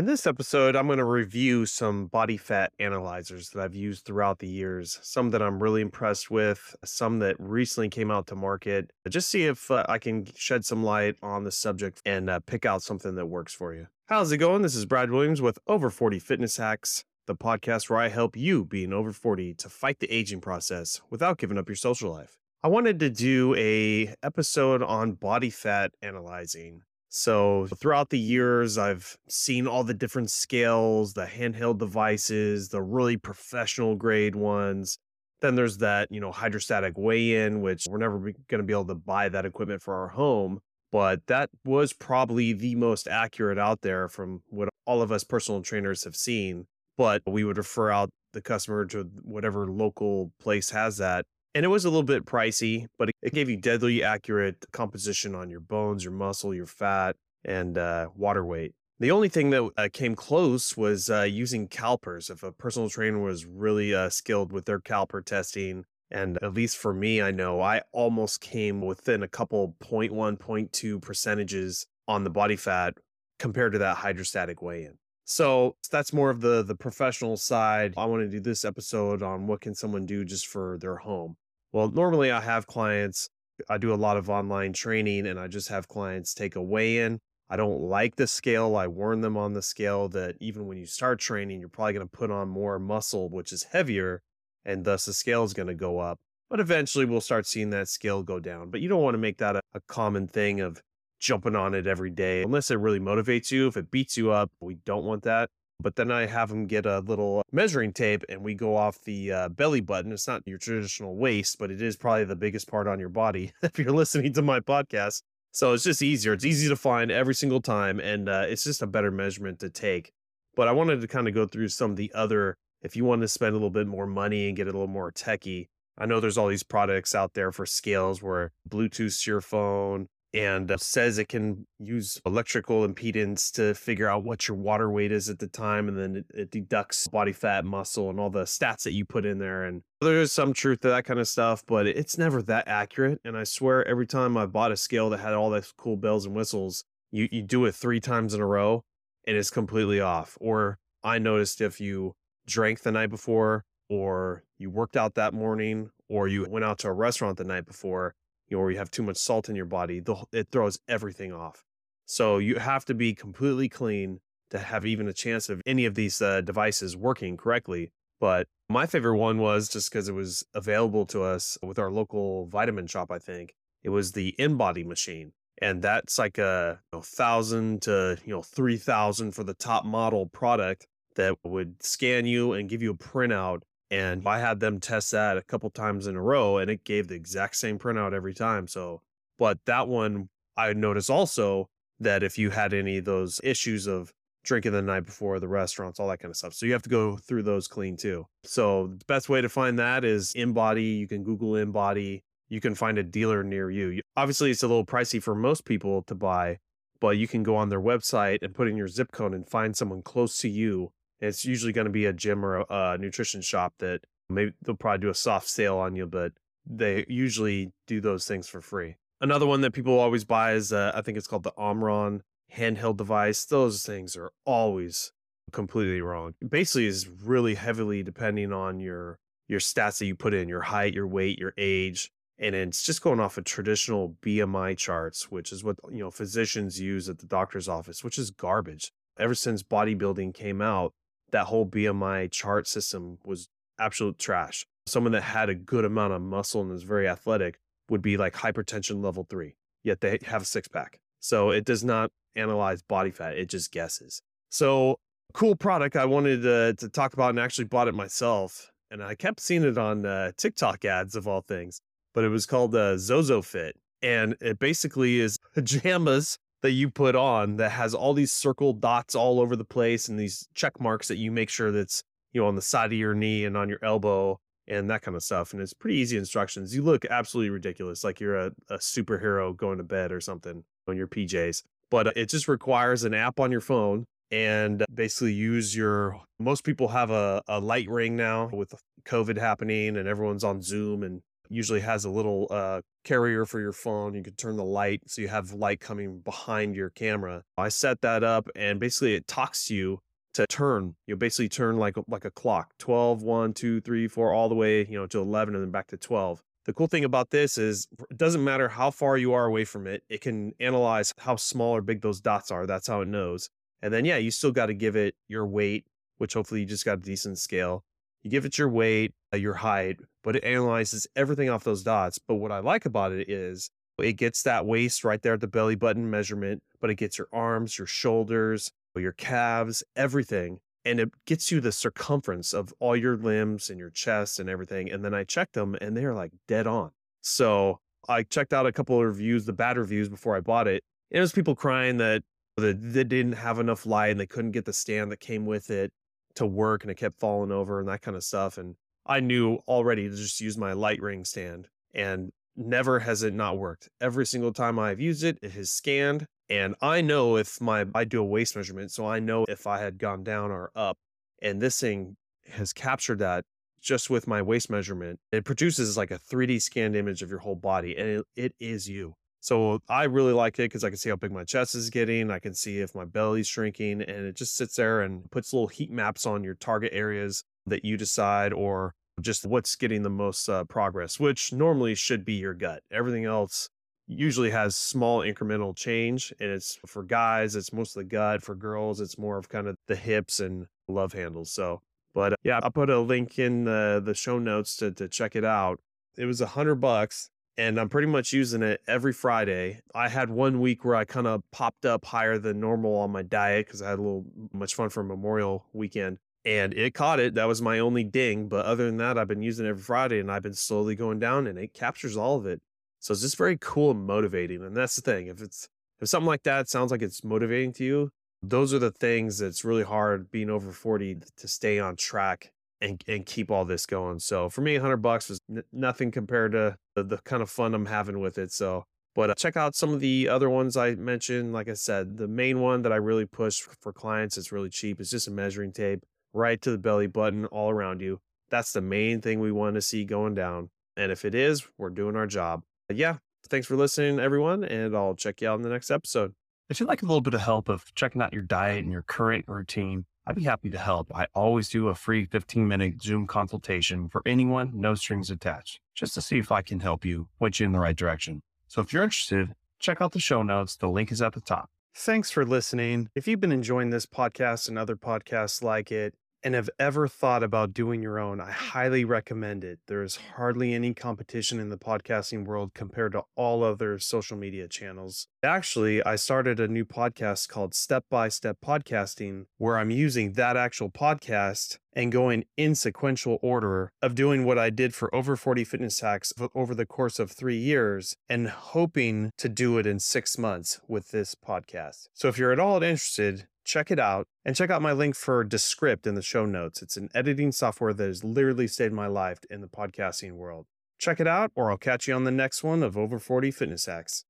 In this episode, I'm going to review some body fat analyzers that I've used throughout the years. Some that I'm really impressed with, some that recently came out to market. Just see if uh, I can shed some light on the subject and uh, pick out something that works for you. How's it going? This is Brad Williams with Over 40 Fitness Hacks, the podcast where I help you being over 40 to fight the aging process without giving up your social life. I wanted to do a episode on body fat analyzing so throughout the years, I've seen all the different scales, the handheld devices, the really professional grade ones. Then there's that, you know, hydrostatic weigh in, which we're never going to be able to buy that equipment for our home. But that was probably the most accurate out there from what all of us personal trainers have seen. But we would refer out the customer to whatever local place has that and it was a little bit pricey, but it gave you deadly accurate composition on your bones, your muscle, your fat, and uh, water weight. The only thing that uh, came close was uh, using calipers. If a personal trainer was really uh, skilled with their caliper testing, and at least for me, I know I almost came within a couple 0.1, 0.2 percentages on the body fat compared to that hydrostatic weigh in. So that's more of the the professional side. I want to do this episode on what can someone do just for their home. Well, normally I have clients, I do a lot of online training and I just have clients take a weigh in. I don't like the scale. I warn them on the scale that even when you start training, you're probably going to put on more muscle, which is heavier, and thus the scale is going to go up. But eventually we'll start seeing that scale go down. But you don't want to make that a, a common thing of jumping on it every day unless it really motivates you. If it beats you up, we don't want that. But then I have them get a little measuring tape and we go off the uh, belly button. It's not your traditional waist, but it is probably the biggest part on your body if you're listening to my podcast. So it's just easier. It's easy to find every single time and uh, it's just a better measurement to take. But I wanted to kind of go through some of the other, if you want to spend a little bit more money and get a little more techy. I know there's all these products out there for scales where Bluetooth to your phone, and uh, says it can use electrical impedance to figure out what your water weight is at the time and then it, it, deducts body fat muscle and all the stats that you put in there and there's some truth to that kind of stuff but it's never that accurate and i swear every time i bought a scale that had all those cool bells and whistles you, you do it three times in a row and it's completely off or i noticed if you drank the night before or you worked out that morning or you went out to a restaurant the night before you know, or you have too much salt in your body, the, it throws everything off. So you have to be completely clean to have even a chance of any of these uh, devices working correctly. But my favorite one was just because it was available to us with our local vitamin shop, I think. It was the InBody machine. And that's like a you know, thousand to you know three thousand for the top model product that would scan you and give you a printout and I had them test that a couple times in a row and it gave the exact same printout every time. So, but that one, I noticed also that if you had any of those issues of drinking the night before the restaurants, all that kind of stuff. So you have to go through those clean too. So the best way to find that is InBody. You can Google InBody. You can find a dealer near you. Obviously, it's a little pricey for most people to buy, but you can go on their website and put in your zip code and find someone close to you it's usually going to be a gym or a, a nutrition shop that maybe they'll probably do a soft sale on you, but they usually do those things for free. Another one that people always buy is uh, I think it's called the Omron handheld device. Those things are always completely wrong. Basically, is really heavily depending on your your stats that you put in, your height, your weight, your age, and it's just going off of traditional BMI charts, which is what you know physicians use at the doctor's office, which is garbage. Ever since bodybuilding came out, that whole BMI chart system was absolute trash. Someone that had a good amount of muscle and is very athletic would be like hypertension level three, yet they have a six pack. So it does not analyze body fat, it just guesses. So, cool product I wanted to, to talk about and actually bought it myself. And I kept seeing it on uh, TikTok ads of all things, but it was called uh, ZozoFit. And it basically is pajamas that you put on that has all these circle dots all over the place and these check marks that you make sure that's you know on the side of your knee and on your elbow and that kind of stuff and it's pretty easy instructions. You look absolutely ridiculous like you're a, a superhero going to bed or something on your pjs but it just requires an app on your phone and basically use your most people have a, a light ring now with covid happening and everyone's on zoom and usually has a little uh, carrier for your phone. You could turn the light so you have light coming behind your camera. I set that up and basically it talks to you to turn. You basically turn like like a clock 12, 1, 2, 3, 4, all the way, you know, to 11 and then back to 12. The cool thing about this is it doesn't matter how far you are away from it, it can analyze how small or big those dots are. That's how it knows. And then, yeah, you still got to give it your weight, which hopefully you just got a decent scale. You give it your weight, uh, your height, but it analyzes everything off those dots. But what I like about it is it gets that waist right there at the belly button measurement, but it gets your arms, your shoulders, your calves, everything. And it gets you the circumference of all your limbs and your chest and everything. And then I checked them and they're like dead on. So I checked out a couple of reviews, the bad reviews before I bought it. And it was people crying that they didn't have enough light and they couldn't get the stand that came with it to work and it kept falling over and that kind of stuff. And I knew already to just use my light ring stand and never has it not worked. Every single time I've used it, it has scanned and I know if my I do a waist measurement, so I know if I had gone down or up. And this thing has captured that just with my waist measurement. It produces like a 3D scanned image of your whole body and it, it is you. So I really like it because I can see how big my chest is getting. I can see if my belly's shrinking, and it just sits there and puts little heat maps on your target areas that you decide, or just what's getting the most uh, progress, which normally should be your gut. Everything else usually has small incremental change, and it's for guys, it's mostly gut. For girls, it's more of kind of the hips and love handles. So, but uh, yeah, I'll put a link in the, the show notes to to check it out. It was a hundred bucks and I'm pretty much using it every Friday. I had one week where I kind of popped up higher than normal on my diet because I had a little much fun for Memorial weekend and it caught it. That was my only ding. But other than that, I've been using it every Friday and I've been slowly going down and it captures all of it. So it's just very cool and motivating. And that's the thing. If it's if something like that sounds like it's motivating to you, those are the things that's really hard being over 40 to stay on track and and keep all this going. So for me, 100 bucks was n- nothing compared to the, the, kind of fun I'm having with it. So, but uh, check out some of the other ones I mentioned. Like I said, the main one that I really push for clients, it's really cheap. It's just a measuring tape right to the belly button all around you. That's the main thing we want to see going down. And if it is, we're doing our job. But yeah, thanks for listening, everyone, and I'll check you out in the next episode. If you'd like a little bit of help of checking out your diet and your current routine, I'd be happy to help. I always do a free 15 minute Zoom consultation for anyone, no strings attached, just to see if I can help you point you in the right direction. So if you're interested, check out the show notes. The link is at the top. Thanks for listening. If you've been enjoying this podcast and other podcasts like it, and have ever thought about doing your own, I highly recommend it. There is hardly any competition in the podcasting world compared to all other social media channels. Actually, I started a new podcast called Step by Step Podcasting, where I'm using that actual podcast and going in sequential order of doing what I did for over 40 fitness hacks over the course of three years and hoping to do it in six months with this podcast. So if you're at all interested, check it out and check out my link for Descript in the show notes. It's an editing software that has literally saved my life in the podcasting world. Check it out, or I'll catch you on the next one of Over 40 Fitness Hacks.